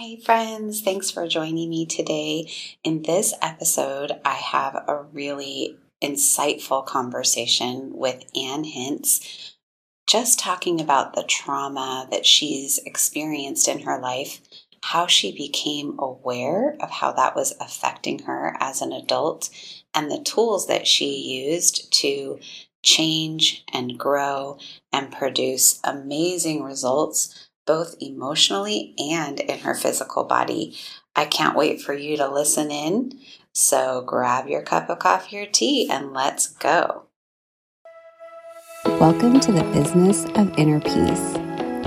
Hi, friends. Thanks for joining me today. In this episode, I have a really insightful conversation with Ann Hince, just talking about the trauma that she's experienced in her life, how she became aware of how that was affecting her as an adult, and the tools that she used to change and grow and produce amazing results both emotionally and in her physical body. I can't wait for you to listen in. So grab your cup of coffee or tea and let's go. Welcome to the Business of Inner Peace.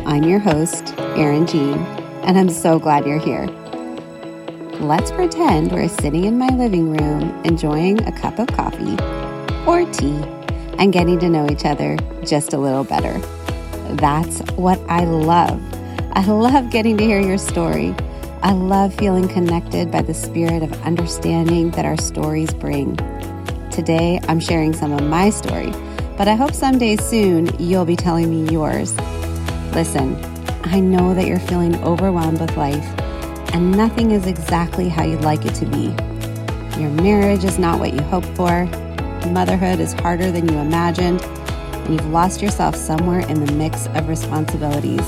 I'm your host, Erin Jean, and I'm so glad you're here. Let's pretend we're sitting in my living room enjoying a cup of coffee or tea and getting to know each other just a little better. That's what I love. I love getting to hear your story. I love feeling connected by the spirit of understanding that our stories bring. Today, I'm sharing some of my story, but I hope someday soon you'll be telling me yours. Listen, I know that you're feeling overwhelmed with life, and nothing is exactly how you'd like it to be. Your marriage is not what you hoped for, motherhood is harder than you imagined and you've lost yourself somewhere in the mix of responsibilities.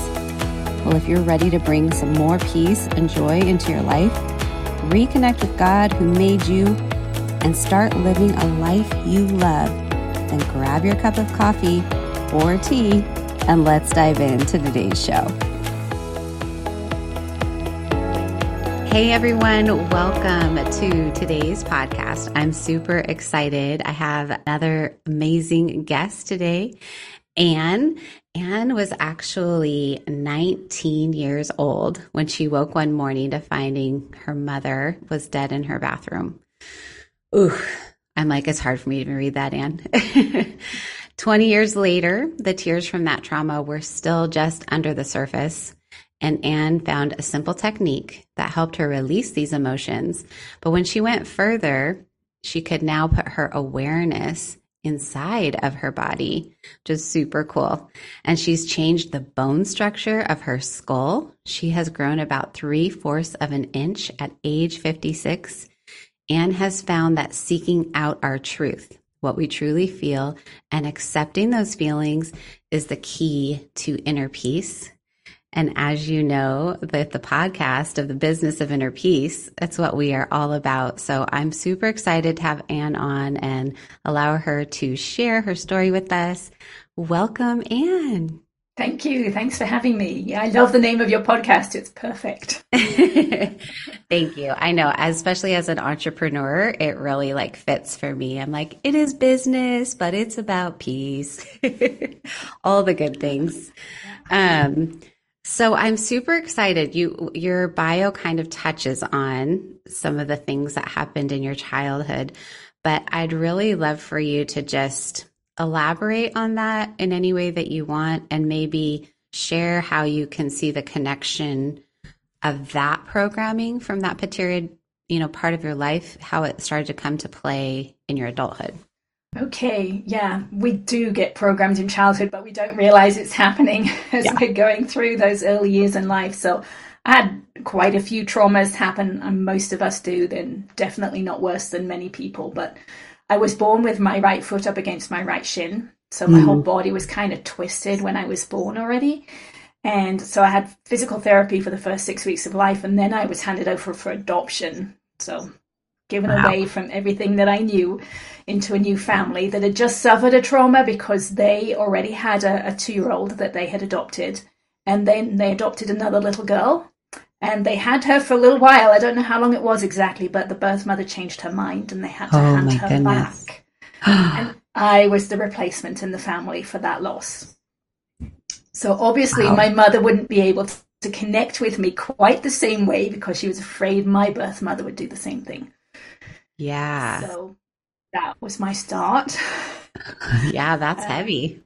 Well, if you're ready to bring some more peace and joy into your life, reconnect with God who made you, and start living a life you love, then grab your cup of coffee or tea and let's dive into today's show. Hey everyone, welcome to today's podcast. I'm super excited. I have another amazing guest today. Ann. Ann was actually 19 years old when she woke one morning to finding her mother was dead in her bathroom. Ooh, I'm like, it's hard for me to read that, Ann. 20 years later, the tears from that trauma were still just under the surface and Ann found a simple technique that helped her release these emotions. But when she went further, she could now put her awareness inside of her body, which is super cool. And she's changed the bone structure of her skull. She has grown about three fourths of an inch at age 56 and has found that seeking out our truth, what we truly feel, and accepting those feelings is the key to inner peace and as you know, with the podcast of the business of inner peace, that's what we are all about. So I'm super excited to have Ann on and allow her to share her story with us. Welcome, Ann. Thank you. Thanks for having me. Yeah, I love the name of your podcast. It's perfect. Thank you. I know, especially as an entrepreneur, it really like fits for me. I'm like, it is business, but it's about peace. All the good things. Um, so I'm super excited. You your bio kind of touches on some of the things that happened in your childhood, but I'd really love for you to just elaborate on that in any way that you want and maybe share how you can see the connection of that programming from that period, you know, part of your life, how it started to come to play in your adulthood. Okay, yeah, we do get programmed in childhood, but we don't realize it's happening as yeah. we're going through those early years in life. So I had quite a few traumas happen, and most of us do, then definitely not worse than many people. But I was born with my right foot up against my right shin. So my mm. whole body was kind of twisted when I was born already. And so I had physical therapy for the first six weeks of life, and then I was handed over for adoption. So given wow. away from everything that I knew into a new family that had just suffered a trauma because they already had a, a two year old that they had adopted. And then they adopted another little girl and they had her for a little while. I don't know how long it was exactly, but the birth mother changed her mind and they had to oh hand her goodness. back. and I was the replacement in the family for that loss. So obviously, wow. my mother wouldn't be able to connect with me quite the same way because she was afraid my birth mother would do the same thing. Yeah. So that was my start. yeah, that's uh, heavy.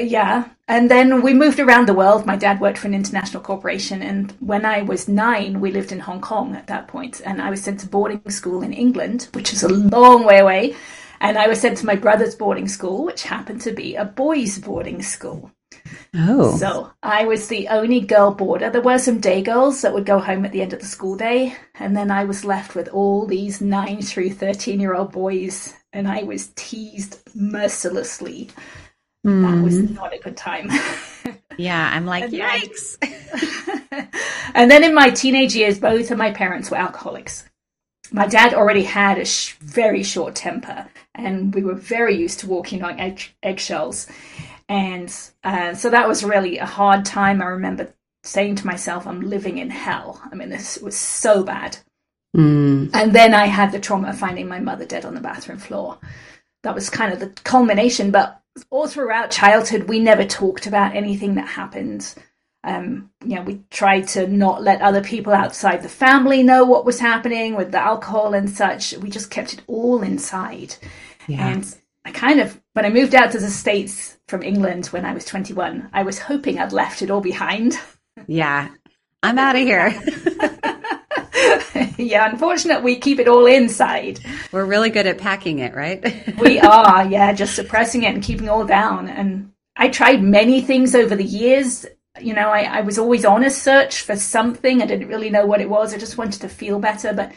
Yeah. And then we moved around the world. My dad worked for an international corporation. And when I was nine, we lived in Hong Kong at that point, And I was sent to boarding school in England, which is a long way away. And I was sent to my brother's boarding school, which happened to be a boys' boarding school. Oh. So I was the only girl boarder. There were some day girls that would go home at the end of the school day. And then I was left with all these 9 through 13 year old boys. And I was teased mercilessly. Mm. That was hmm. not a good time. yeah, I'm like, and yikes. and then in my teenage years, both of my parents were alcoholics. My dad already had a sh- very short temper, and we were very used to walking on egg- eggshells. And uh, so that was really a hard time. I remember saying to myself, I'm living in hell. I mean, this was so bad. Mm. And then I had the trauma of finding my mother dead on the bathroom floor. That was kind of the culmination. But all throughout childhood, we never talked about anything that happened. Um, you know, we tried to not let other people outside the family know what was happening with the alcohol and such. We just kept it all inside. Yeah. And I kind of, when I moved out to the States from England when I was 21, I was hoping I'd left it all behind. Yeah. I'm out of here. yeah, unfortunately, we keep it all inside. We're really good at packing it, right? we are, yeah, just suppressing it and keeping it all down. And I tried many things over the years. You know, I, I was always on a search for something. I didn't really know what it was. I just wanted to feel better, but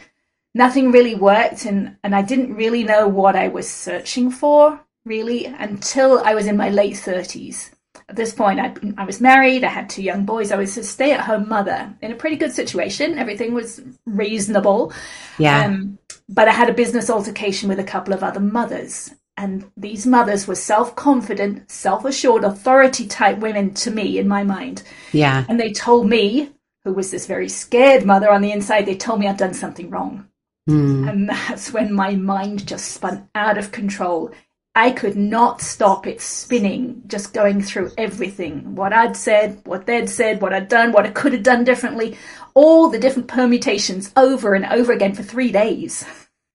nothing really worked and, and I didn't really know what I was searching for really until I was in my late 30s. At this point, I, I was married, I had two young boys, I was a stay at home mother in a pretty good situation. Everything was reasonable. Yeah. Um, but I had a business altercation with a couple of other mothers. And these mothers were self confident, self assured, authority type women to me in my mind. Yeah. And they told me, who was this very scared mother on the inside, they told me I'd done something wrong. Mm. And that's when my mind just spun out of control. I could not stop it spinning, just going through everything what I'd said, what they'd said, what I'd done, what I could have done differently, all the different permutations over and over again for three days.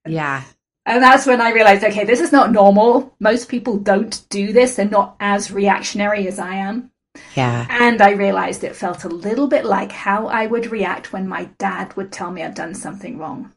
Yeah. And that's when I realized okay, this is not normal. Most people don't do this, they're not as reactionary as I am. Yeah. And I realized it felt a little bit like how I would react when my dad would tell me I'd done something wrong.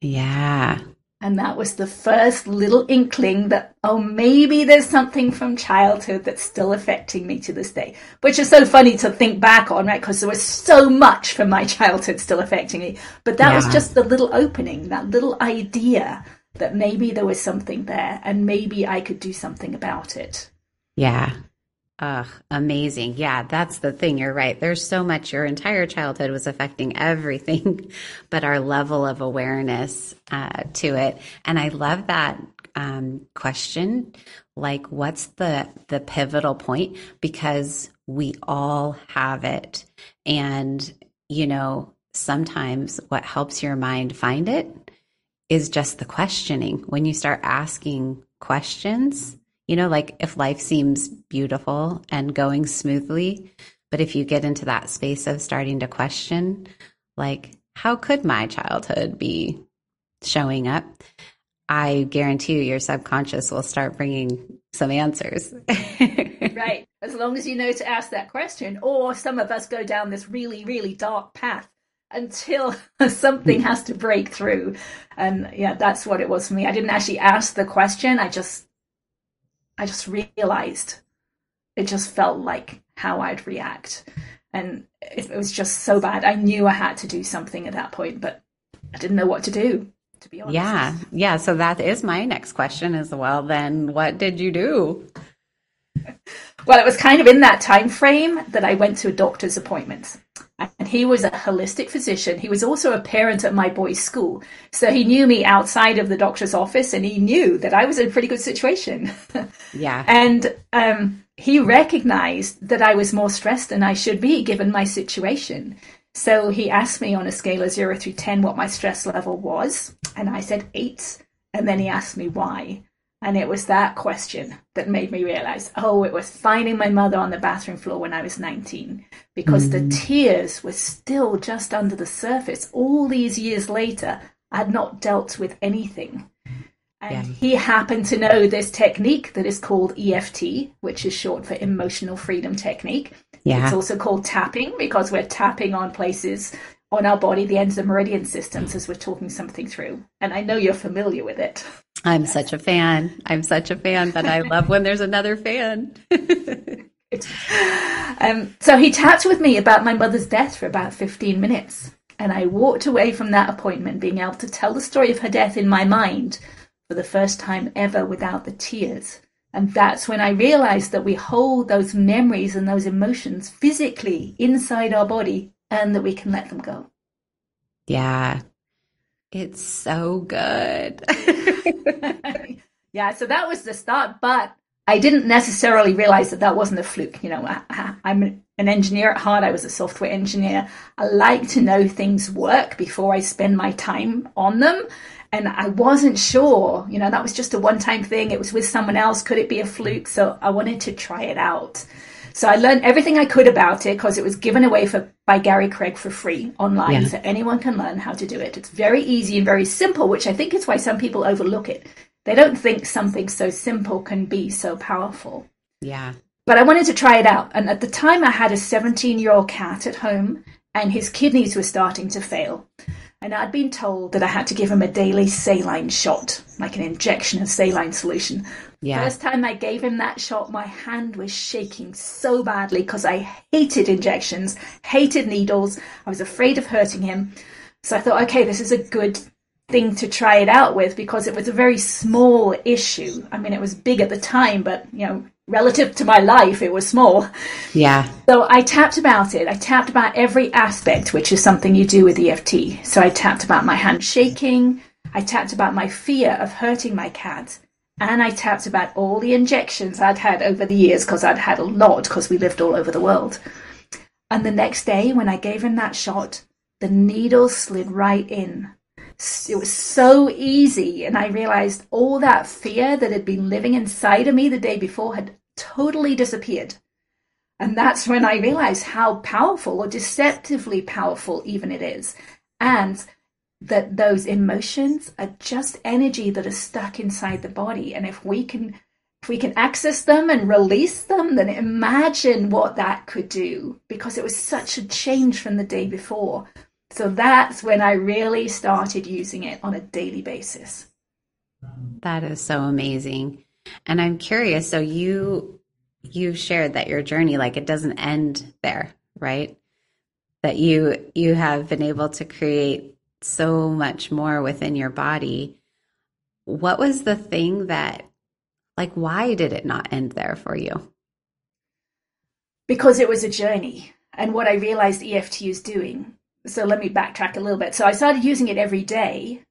Yeah. And that was the first little inkling that, oh, maybe there's something from childhood that's still affecting me to this day, which is so funny to think back on, right? Because there was so much from my childhood still affecting me. But that yeah. was just the little opening, that little idea that maybe there was something there and maybe I could do something about it. Yeah. Ugh, amazing. Yeah, that's the thing. You're right. There's so much. Your entire childhood was affecting everything, but our level of awareness uh, to it. And I love that um, question. Like, what's the the pivotal point? Because we all have it, and you know, sometimes what helps your mind find it is just the questioning. When you start asking questions you know, like if life seems beautiful and going smoothly, but if you get into that space of starting to question, like, how could my childhood be showing up? I guarantee you, your subconscious will start bringing some answers. right. As long as you know to ask that question. Or some of us go down this really, really dark path until something has to break through. And yeah, that's what it was for me. I didn't actually ask the question. I just I just realized it just felt like how I'd react. And it, it was just so bad. I knew I had to do something at that point, but I didn't know what to do to be honest. Yeah. Yeah. So that is my next question as well. Then what did you do? Well, it was kind of in that time frame that I went to a doctor's appointment. And he was a holistic physician. He was also a parent at my boys' school. So he knew me outside of the doctor's office and he knew that I was in a pretty good situation. Yeah. and um, he recognized that I was more stressed than I should be given my situation. So he asked me on a scale of zero through 10 what my stress level was. And I said eight. And then he asked me why. And it was that question that made me realize, oh, it was finding my mother on the bathroom floor when I was 19 because mm-hmm. the tears were still just under the surface. All these years later, I had not dealt with anything. And yeah. he happened to know this technique that is called EFT, which is short for emotional freedom technique. Yeah. It's also called tapping because we're tapping on places on our body, the ends of meridian systems, as we're talking something through. And I know you're familiar with it. I'm such a fan. I'm such a fan, but I love when there's another fan. um, so he tapped with me about my mother's death for about 15 minutes. And I walked away from that appointment being able to tell the story of her death in my mind for the first time ever without the tears. And that's when I realized that we hold those memories and those emotions physically inside our body and that we can let them go. Yeah. It's so good. yeah, so that was the start, but I didn't necessarily realize that that wasn't a fluke. You know, I, am an engineer at heart. I was a software engineer. I like to know things work before I spend my time on them. And I wasn't sure, you know, that was just a one time thing. It was with someone else. Could it be a fluke? So I wanted to try it out. So I learned everything I could about it because it was given away for by Gary Craig for free online, yeah. so anyone can learn how to do it. It's very easy and very simple, which I think is why some people overlook it. They don't think something so simple can be so powerful. Yeah. But I wanted to try it out, and at the time I had a 17 year old cat at home, and his kidneys were starting to fail. And I'd been told that I had to give him a daily saline shot, like an injection of saline solution, yeah. First time I gave him that shot, my hand was shaking so badly because I hated injections, hated needles. I was afraid of hurting him. So I thought, okay, this is a good thing to try it out with because it was a very small issue. I mean, it was big at the time, but you know, relative to my life, it was small. Yeah. So I tapped about it. I tapped about every aspect, which is something you do with EFT. So I tapped about my hand shaking. I tapped about my fear of hurting my cat. And I tapped about all the injections I'd had over the years because I'd had a lot because we lived all over the world. And the next day, when I gave him that shot, the needle slid right in. It was so easy. And I realized all that fear that had been living inside of me the day before had totally disappeared. And that's when I realized how powerful or deceptively powerful even it is. And that those emotions are just energy that is stuck inside the body. And if we can if we can access them and release them then imagine what that could do because it was such a change from the day before. So that's when i really started using it on a daily basis. That is so amazing. And i'm curious so you you shared that your journey like it doesn't end there right? That you you have been able to create so much more within your body. What was the thing that, like, why did it not end there for you? Because it was a journey and what I realized EFT is doing. So let me backtrack a little bit. So I started using it every day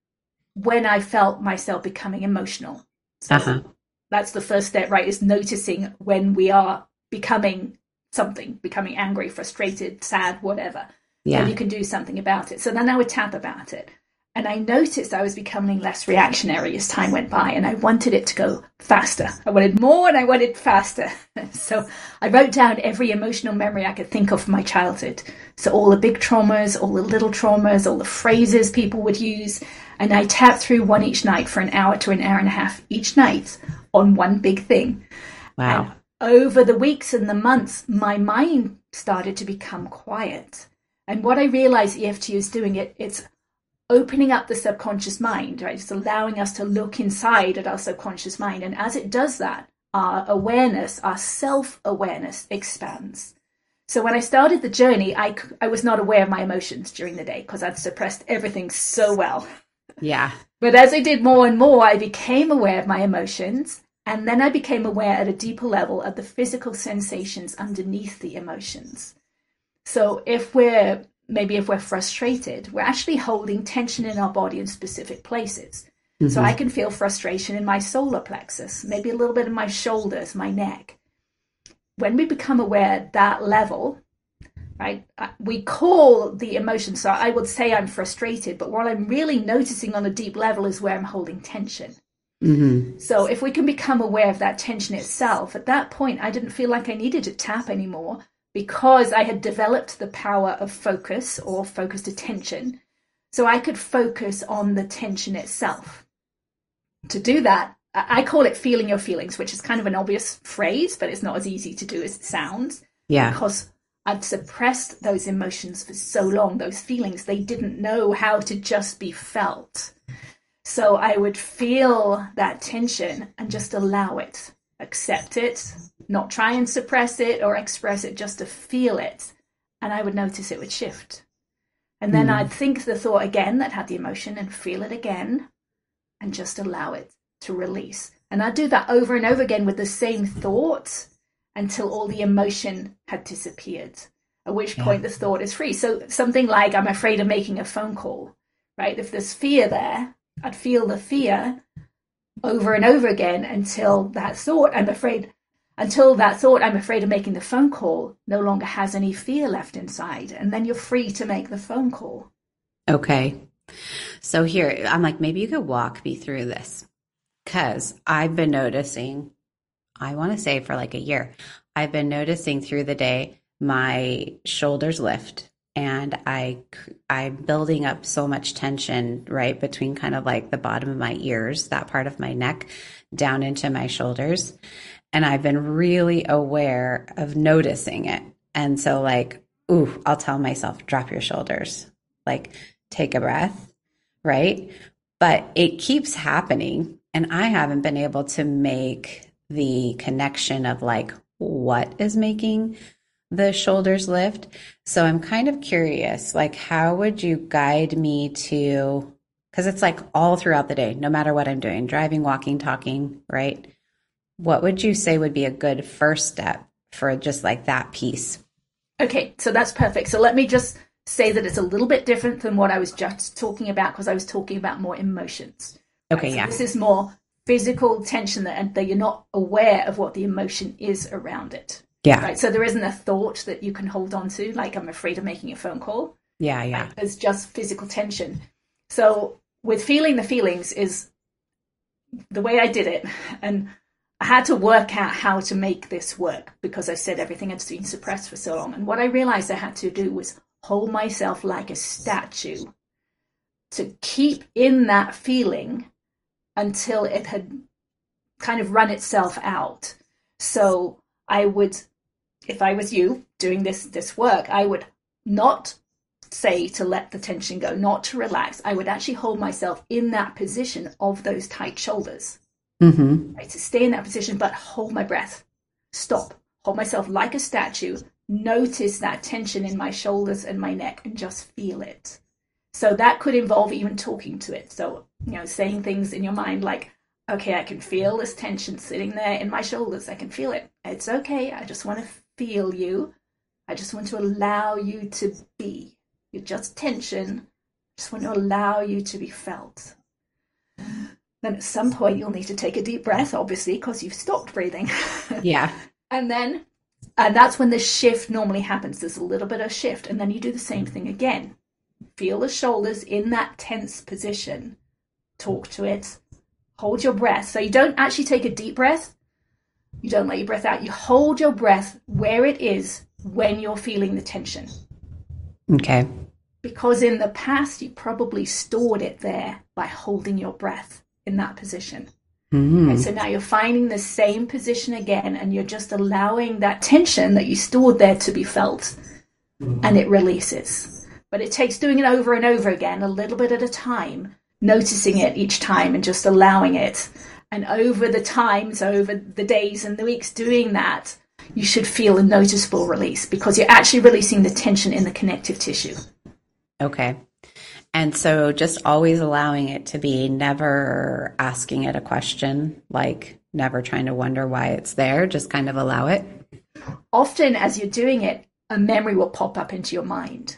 when I felt myself becoming emotional. So uh-huh. that's the first step, right? Is noticing when we are becoming something, becoming angry, frustrated, sad, whatever yeah. and you can do something about it. So then I would tap about it. And I noticed I was becoming less reactionary as time went by, and I wanted it to go faster. I wanted more and I wanted faster. so I wrote down every emotional memory I could think of from my childhood. So all the big traumas, all the little traumas, all the phrases people would use. And I tapped through one each night for an hour to an hour and a half each night on one big thing. Wow. And over the weeks and the months, my mind started to become quiet. And what I realize EFT is doing it, it's opening up the subconscious mind, right? It's allowing us to look inside at our subconscious mind. And as it does that, our awareness, our self awareness expands. So when I started the journey, I, I was not aware of my emotions during the day because I'd suppressed everything so well. Yeah. But as I did more and more, I became aware of my emotions. And then I became aware at a deeper level of the physical sensations underneath the emotions. So if we're maybe if we're frustrated, we're actually holding tension in our body in specific places. Mm-hmm. So I can feel frustration in my solar plexus, maybe a little bit in my shoulders, my neck. When we become aware at that level, right, uh, we call the emotion. So I would say I'm frustrated, but what I'm really noticing on a deep level is where I'm holding tension. Mm-hmm. So if we can become aware of that tension itself, at that point, I didn't feel like I needed to tap anymore because I had developed the power of focus or focused attention, so I could focus on the tension itself. To do that, I call it feeling your feelings, which is kind of an obvious phrase, but it's not as easy to do as it sounds. Yeah. Because I'd suppressed those emotions for so long, those feelings, they didn't know how to just be felt. So I would feel that tension and just allow it. Accept it, not try and suppress it or express it, just to feel it. And I would notice it would shift. And then mm. I'd think the thought again that had the emotion and feel it again and just allow it to release. And I'd do that over and over again with the same thought until all the emotion had disappeared, at which point yeah. the thought is free. So something like, I'm afraid of making a phone call, right? If there's fear there, I'd feel the fear over and over again until that thought, I'm afraid, until that thought, I'm afraid of making the phone call, no longer has any fear left inside. And then you're free to make the phone call. Okay. So here, I'm like, maybe you could walk me through this because I've been noticing, I want to say for like a year, I've been noticing through the day my shoulders lift and I I'm building up so much tension right between kind of like the bottom of my ears, that part of my neck, down into my shoulders. And I've been really aware of noticing it. And so like, ooh, I'll tell myself, drop your shoulders. Like take a breath, right? But it keeps happening and I haven't been able to make the connection of like what is making the shoulders lift. So I'm kind of curious, like, how would you guide me to? Because it's like all throughout the day, no matter what I'm doing, driving, walking, talking, right? What would you say would be a good first step for just like that piece? Okay, so that's perfect. So let me just say that it's a little bit different than what I was just talking about because I was talking about more emotions. Okay, right? yeah. This is more physical tension that, that you're not aware of what the emotion is around it. Yeah. Right. So there isn't a thought that you can hold on to, like I'm afraid of making a phone call. Yeah, yeah. Right? It's just physical tension. So with feeling the feelings is the way I did it, and I had to work out how to make this work because I said everything had been suppressed for so long. And what I realized I had to do was hold myself like a statue to keep in that feeling until it had kind of run itself out. So I would if I was you doing this this work, I would not say to let the tension go, not to relax. I would actually hold myself in that position of those tight shoulders. Mm-hmm. Right, to stay in that position, but hold my breath. Stop. Hold myself like a statue. Notice that tension in my shoulders and my neck and just feel it. So that could involve even talking to it. So, you know, saying things in your mind like, okay, I can feel this tension sitting there in my shoulders. I can feel it. It's okay. I just want to feel you. I just want to allow you to be. You're just tension. I just want to allow you to be felt. Then at some point you'll need to take a deep breath, obviously, because you've stopped breathing. Yeah. and then, and that's when the shift normally happens. There's a little bit of shift, and then you do the same thing again. Feel the shoulders in that tense position. Talk to it. Hold your breath. So you don't actually take a deep breath. You don't let your breath out. You hold your breath where it is when you're feeling the tension. Okay. Because in the past, you probably stored it there by holding your breath in that position. Mm-hmm. Right, so now you're finding the same position again, and you're just allowing that tension that you stored there to be felt, and it releases. But it takes doing it over and over again, a little bit at a time, noticing it each time and just allowing it and over the times, over the days and the weeks doing that, you should feel a noticeable release because you're actually releasing the tension in the connective tissue. Okay. And so just always allowing it to be never asking it a question, like never trying to wonder why it's there, just kind of allow it. Often, as you're doing it, a memory will pop up into your mind.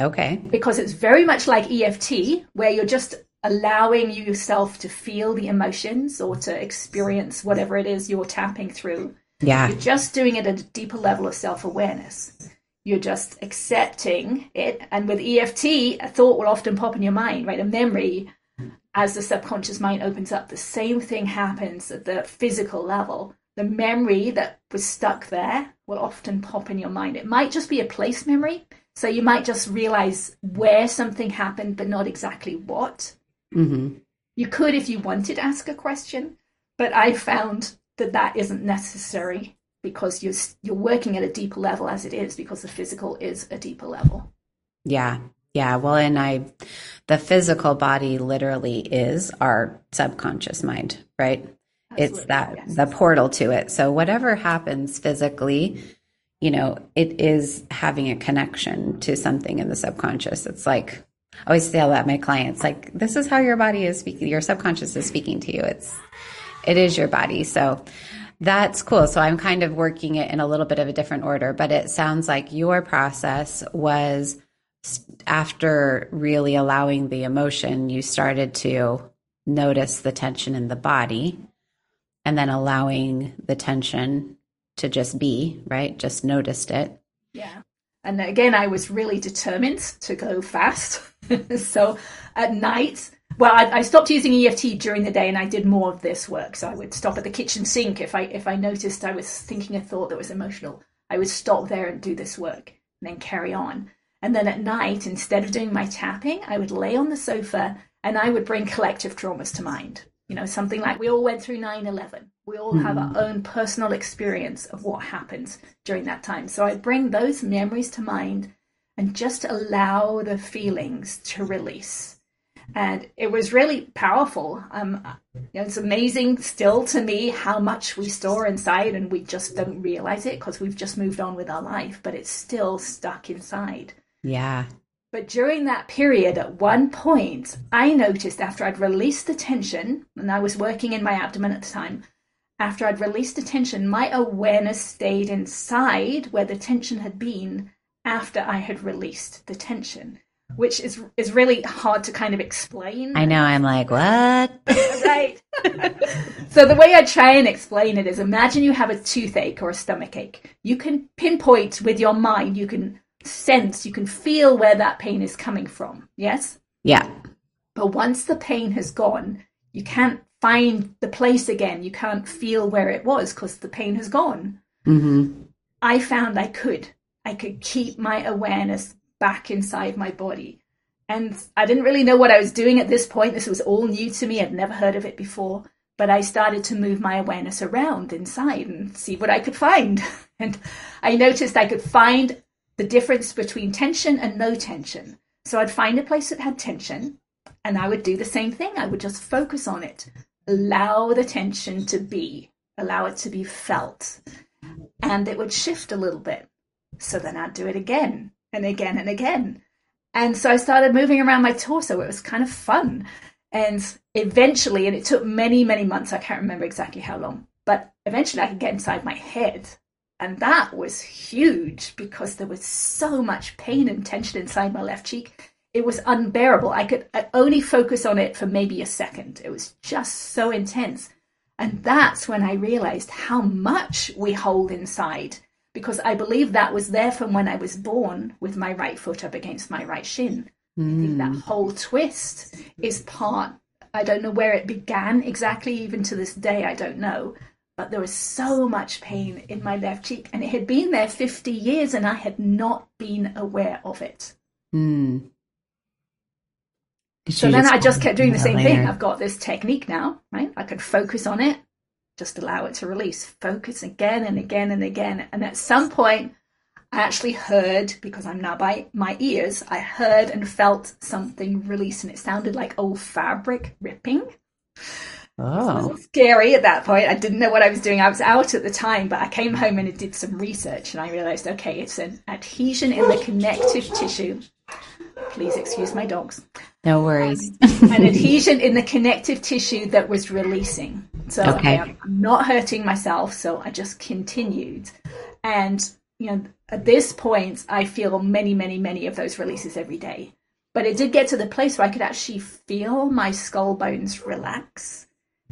Okay. Because it's very much like EFT, where you're just allowing yourself to feel the emotions or to experience whatever it is you're tapping through. Yeah. You're just doing it at a deeper level of self awareness. You're just accepting it. And with EFT, a thought will often pop in your mind, right? A memory as the subconscious mind opens up. The same thing happens at the physical level. The memory that was stuck there will often pop in your mind. It might just be a place memory. So you might just realize where something happened, but not exactly what. Mm-hmm. You could, if you wanted, ask a question, but I found that that isn't necessary because you're you're working at a deeper level as it is because the physical is a deeper level. Yeah. Yeah, well, and I, the physical body literally is our subconscious mind, right? Absolutely. It's that yes. the portal to it. So whatever happens physically, you know, it is having a connection to something in the subconscious. It's like I always tell that my clients, like, this is how your body is speaking, your subconscious is speaking to you. It's it is your body. So that's cool. So I'm kind of working it in a little bit of a different order, but it sounds like your process was after really allowing the emotion, you started to notice the tension in the body and then allowing the tension to just be, right? Just noticed it. Yeah. And again, I was really determined to go fast. so at night, well, I, I, stopped using EFT during the day, and I did more of this work. So I would stop at the kitchen sink if I if I noticed I was thinking a thought that was emotional. I would stop there and do this work, and then carry on. And then at night, instead of doing my tapping, I would lay on the sofa and I would bring collective traumas to mind. You know, something like we all went through 9 11. We all have our hmm. own personal experience of what happened during that time. So I bring those memories to mind and just allow the feelings to release. And it was really powerful. Um, you know, it's amazing still to me how much we store inside and we just don't realize it because we've just moved on with our life, but it's still stuck inside. Yeah. But during that period, at one point, I noticed after I'd released the tension, and I was working in my abdomen at the time, after I'd released the tension, my awareness stayed inside where the tension had been after I had released the tension, which is is really hard to kind of explain. I know. I'm like, what? right. so the way I try and explain it is: imagine you have a toothache or a stomach ache. You can pinpoint with your mind. You can sense, you can feel where that pain is coming from. Yes? Yeah. But once the pain has gone, you can't find the place again. You can't feel where it was because the pain has gone. Mm-hmm. I found I could. I could keep my awareness back inside my body. And I didn't really know what I was doing at this point. This was all new to me. I'd never heard of it before. But I started to move my awareness around inside and see what I could find. And I noticed I could find the difference between tension and no tension. So I'd find a place that had tension and I would do the same thing. I would just focus on it, allow the tension to be, allow it to be felt, and it would shift a little bit. So then I'd do it again and again and again. And so I started moving around my torso. It was kind of fun. And eventually, and it took many, many months, I can't remember exactly how long, but eventually I could get inside my head and that was huge because there was so much pain and tension inside my left cheek. It was unbearable. I could only focus on it for maybe a second. It was just so intense. And that's when I realized how much we hold inside because I believe that was there from when I was born with my right foot up against my right shin. Mm. I think that hmm. whole twist is part, I don't know where it began exactly, even to this day, I don't know but there was so much pain in my left cheek, and it had been there 50 years, and I had not been aware of it. Mm. So then I just kept doing the same later? thing. I've got this technique now, right? I could focus on it, just allow it to release, focus again and again and again. And at some point, I actually heard, because I'm now by my ears, I heard and felt something release, and it sounded like old fabric ripping. Oh. scary at that point. I didn't know what I was doing. I was out at the time, but I came home and did some research and I realized okay, it's an adhesion in the connective tissue. Please excuse my dogs. No worries. Um, an adhesion in the connective tissue that was releasing. So okay. I'm not hurting myself, so I just continued. And you know, at this point, I feel many, many, many of those releases every day. But it did get to the place where I could actually feel my skull bones relax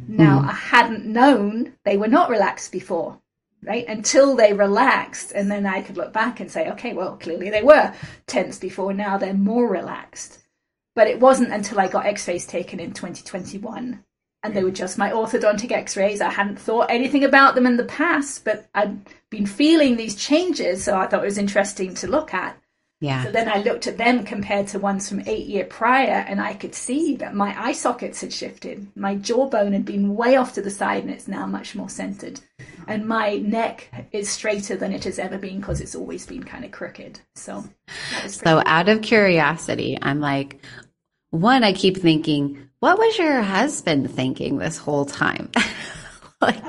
now, mm. I hadn't known they were not relaxed before, right? Until they relaxed. And then I could look back and say, okay, well, clearly they were tense before. Now they're more relaxed. But it wasn't until I got x rays taken in 2021. And they were just my orthodontic x rays. I hadn't thought anything about them in the past, but I'd been feeling these changes. So I thought it was interesting to look at. Yeah. So then I looked at them compared to ones from eight year prior, and I could see that my eye sockets had shifted. My jawbone had been way off to the side, and it's now much more centered. And my neck is straighter than it has ever been because it's always been kind of crooked. So, so out of curiosity, I'm like, one, I keep thinking, what was your husband thinking this whole time? like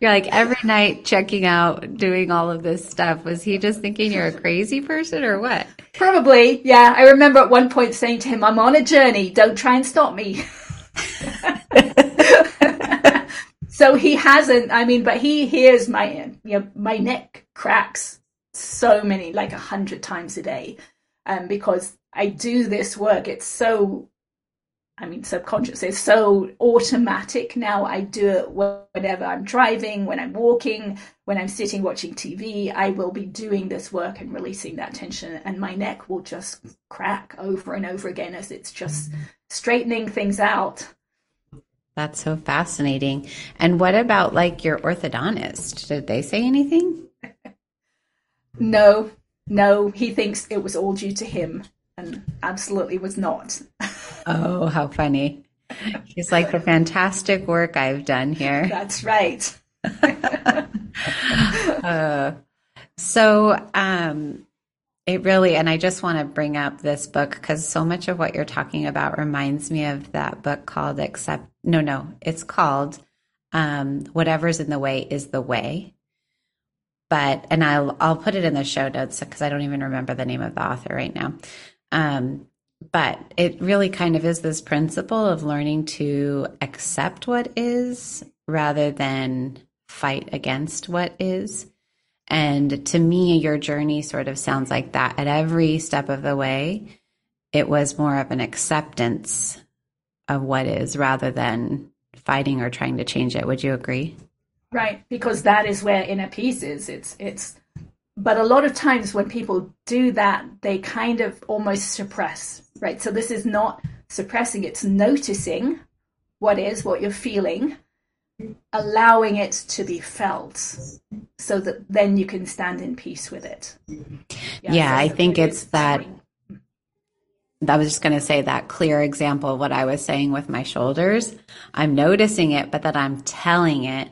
you're like every night checking out, doing all of this stuff. Was he just thinking you're a crazy person or what? Probably, yeah. I remember at one point saying to him, I'm on a journey, don't try and stop me. so he hasn't, I mean, but he hears my, you know, my neck cracks so many, like a hundred times a day. Um, because I do this work. It's so I mean, subconscious It's so automatic now. I do it whenever I'm driving, when I'm walking, when I'm sitting watching TV. I will be doing this work and releasing that tension, and my neck will just crack over and over again as it's just mm-hmm. straightening things out. That's so fascinating. And what about like your orthodontist? Did they say anything? no, no. He thinks it was all due to him, and absolutely was not. Oh, how funny. He's like the fantastic work I've done here. That's right. uh, so, um, it really, and I just want to bring up this book because so much of what you're talking about reminds me of that book called Accept. No, no, it's called um, Whatever's in the Way is the Way. But, and I'll, I'll put it in the show notes because I don't even remember the name of the author right now. Um, but it really kind of is this principle of learning to accept what is rather than fight against what is. And to me, your journey sort of sounds like that. At every step of the way, it was more of an acceptance of what is rather than fighting or trying to change it. Would you agree? Right, because that is where inner peace is. It's it's but a lot of times when people do that, they kind of almost suppress right? So this is not suppressing, it's noticing what is, what you're feeling, allowing it to be felt so that then you can stand in peace with it. Yeah, yeah so I think it's that. I was just going to say that clear example of what I was saying with my shoulders. I'm noticing it, but that I'm telling it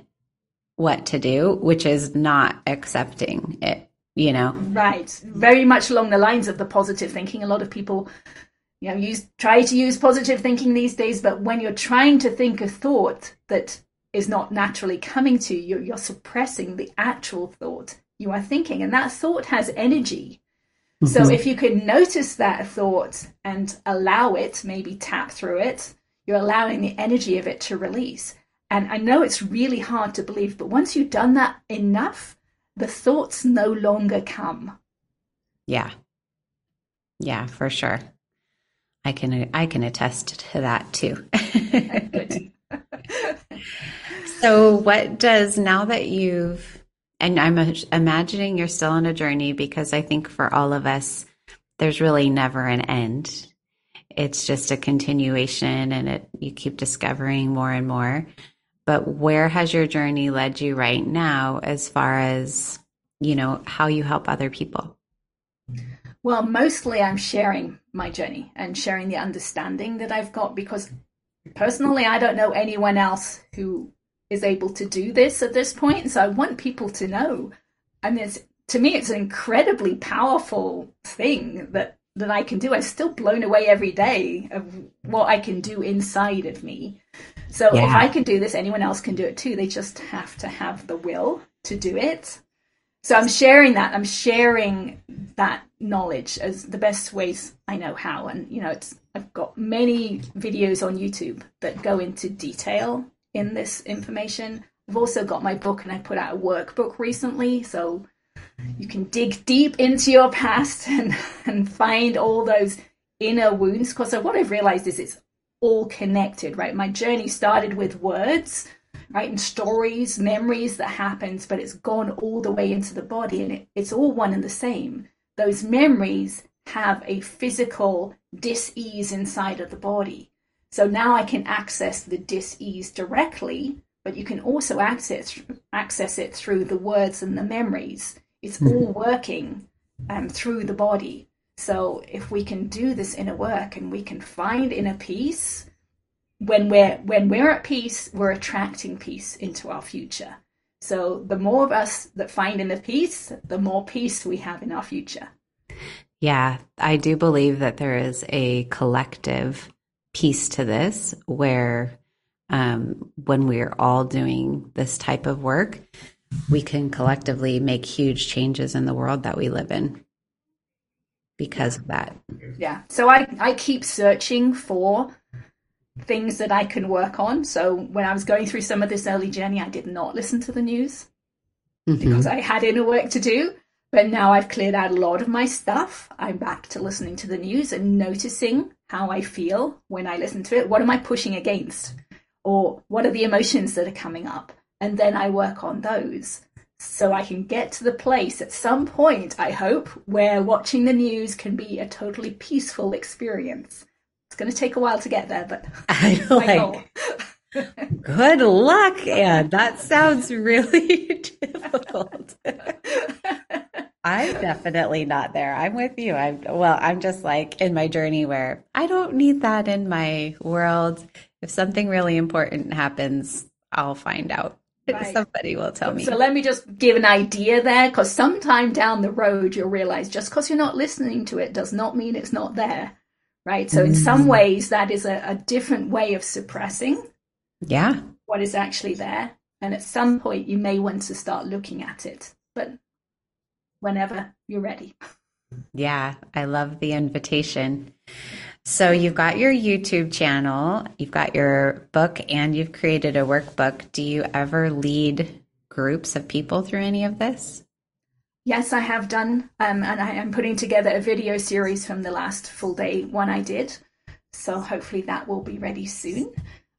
what to do, which is not accepting it, you know? Right. Very much along the lines of the positive thinking. A lot of people you know use try to use positive thinking these days but when you're trying to think a thought that is not naturally coming to you you're suppressing the actual thought you are thinking and that thought has energy mm-hmm. so if you can notice that thought and allow it maybe tap through it you're allowing the energy of it to release and i know it's really hard to believe but once you've done that enough the thoughts no longer come yeah yeah for sure I can I can attest to that too. so what does now that you've and I'm imagining you're still on a journey because I think for all of us there's really never an end. It's just a continuation and it you keep discovering more and more. But where has your journey led you right now as far as, you know, how you help other people? Well, mostly I'm sharing my journey and sharing the understanding that I've got because personally, I don't know anyone else who is able to do this at this point. So I want people to know. I mean, to me, it's an incredibly powerful thing that that I can do. I'm still blown away every day of what I can do inside of me. So yeah. if I can do this, anyone else can do it too. They just have to have the will to do it. So I'm sharing that. I'm sharing that knowledge as the best ways I know how. And you know, it's I've got many videos on YouTube that go into detail in this information. I've also got my book and I put out a workbook recently, so you can dig deep into your past and, and find all those inner wounds. Because what I've realized is it's all connected, right? My journey started with words right? And stories, memories that happens, but it's gone all the way into the body and it, it's all one and the same. Those memories have a physical dis-ease inside of the body. So now I can access the dis-ease directly, but you can also access access it through the words and the memories. It's mm-hmm. all working um, through the body. So if we can do this inner work and we can find inner peace, when we're when we're at peace, we're attracting peace into our future. So the more of us that find inner peace, the more peace we have in our future. Yeah, I do believe that there is a collective piece to this where um, when we're all doing this type of work, we can collectively make huge changes in the world that we live in because of that. Yeah. So I, I keep searching for things that I can work on. So when I was going through some of this early journey, I did not listen to the news mm-hmm. because I had inner work to do. But now I've cleared out a lot of my stuff. I'm back to listening to the news and noticing how I feel when I listen to it. What am I pushing against? Or what are the emotions that are coming up? And then I work on those so I can get to the place at some point, I hope, where watching the news can be a totally peaceful experience. It's going to take a while to get there, but I like. Good luck, Ann. That sounds really difficult. I'm definitely not there. I'm with you. I'm well, I'm just like in my journey where I don't need that in my world. If something really important happens, I'll find out. Right. Somebody will tell me. So let me just give an idea there, because sometime down the road you'll realize just because you're not listening to it does not mean it's not there, right? So in some mm. ways that is a, a different way of suppressing, yeah, what is actually there. And at some point you may want to start looking at it, but whenever you're ready. Yeah, I love the invitation. So you've got your YouTube channel, you've got your book, and you've created a workbook. Do you ever lead groups of people through any of this? Yes, I have done, um, and I am putting together a video series from the last full day one I did. So hopefully that will be ready soon.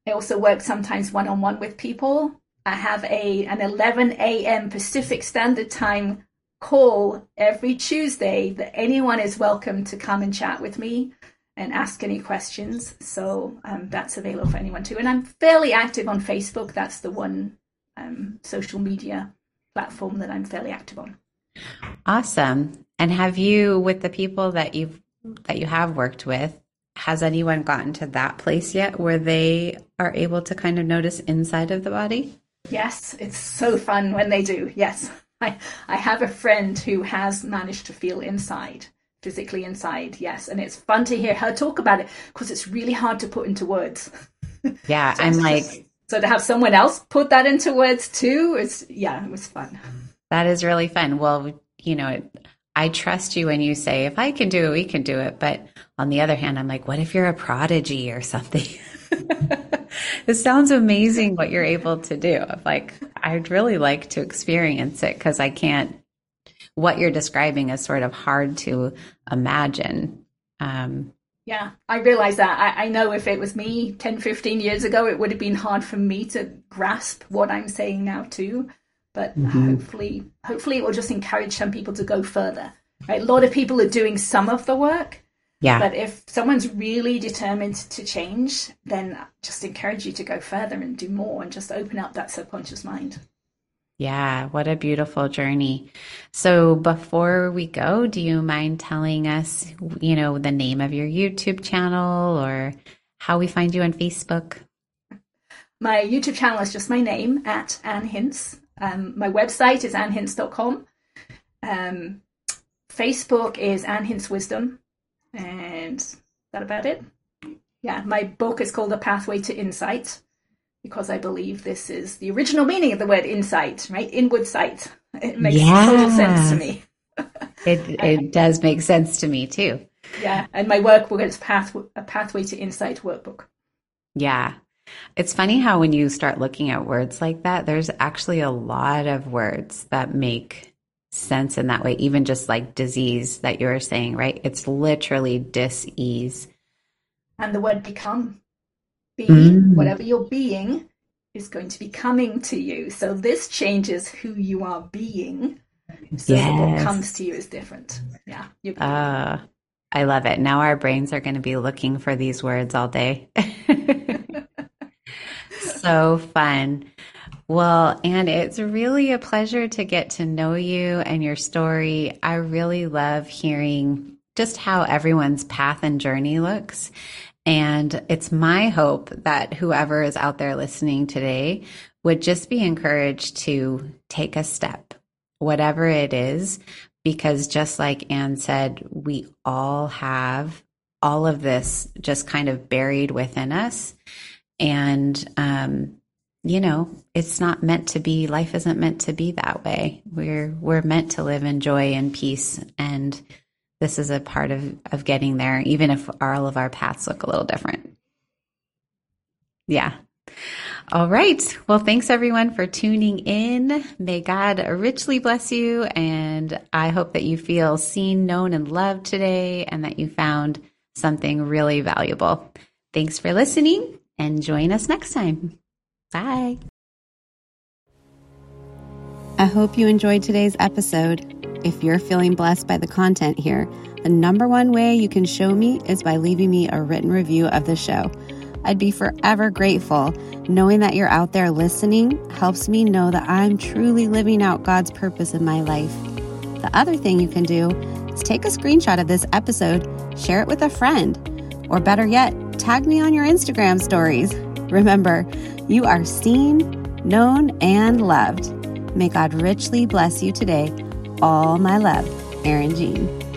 I also work sometimes one on one with people. I have a an 11 a.m. Pacific Standard Time call every Tuesday that anyone is welcome to come and chat with me and ask any questions. So um, that's available for anyone too. And I'm fairly active on Facebook. That's the one um, social media platform that I'm fairly active on. Awesome. And have you, with the people that you've that you have worked with, has anyone gotten to that place yet where they are able to kind of notice inside of the body? Yes, it's so fun when they do. Yes. I, I have a friend who has managed to feel inside physically inside yes. And it's fun to hear her talk about it because it's really hard to put into words. Yeah so i'm like so to have someone else put that into words too is yeah it was fun. That is really fun. Well you know i trust you when you say if i can do it we can do it. But on the other hand i'm like what if you're a prodigy or something? It sounds amazing what you're able to do. Like i'd really like to experience it because i can't what you're describing is sort of hard to imagine. Um, yeah, I realize that. I, I, know if it was me 10, 15 years ago, it would have been hard for me to grasp what I'm saying now too. But mm-hmm. hopefully, hopefully it will just encourage some people to go further. Right? A lot of people are doing some of the work. Yeah. But if someone's really determined to change, then just encourage you to go further and do more and just open up that subconscious mind. Yeah, what a beautiful journey. So before we go, do you mind telling us, you know, the name of your YouTube channel or how we find you on Facebook? My YouTube channel is just my name at Ann Hince. Um, my website is annhince.com. Um, Facebook is Ann Hince Wisdom. And that about it? Yeah, my book is called A Pathway to Insight because I believe this is the original meaning of the word insight, right? Inward sight. It makes yeah. total sense to me. it it um, does make sense to me too. Yeah, and my workbook is path a pathway to insight workbook. Yeah. It's funny how when you start looking at words like that, there's actually a lot of words that make sense in that way, even just like disease that you were saying, right? It's literally dis-ease. And the word become mm. whatever you're being is going to be coming to you. So this changes who you are being. So yes. what comes to you is different. Yeah. Uh, I love it. Now our brains are going to be looking for these words all day. so fun. Well, and it's really a pleasure to get to know you and your story. I really love hearing just how everyone's path and journey looks and it's my hope that whoever is out there listening today would just be encouraged to take a step, whatever it is, because just like Ann said, we all have all of this just kind of buried within us. And, um, you know, it's not meant to be, life isn't meant to be that way. We're, we're meant to live in joy and peace. And this is a part of, of getting there, even if all of our paths look a little different. Yeah. All right. Well, thanks everyone for tuning in. May God richly bless you. And I hope that you feel seen, known, and loved today and that you found something really valuable. Thanks for listening and join us next time. Bye. I hope you enjoyed today's episode. If you're feeling blessed by the content here, the number one way you can show me is by leaving me a written review of the show. I'd be forever grateful. Knowing that you're out there listening helps me know that I'm truly living out God's purpose in my life. The other thing you can do is take a screenshot of this episode, share it with a friend, or better yet, tag me on your Instagram stories. Remember, you are seen, known, and loved. May God richly bless you today. All my love, Erin Jean.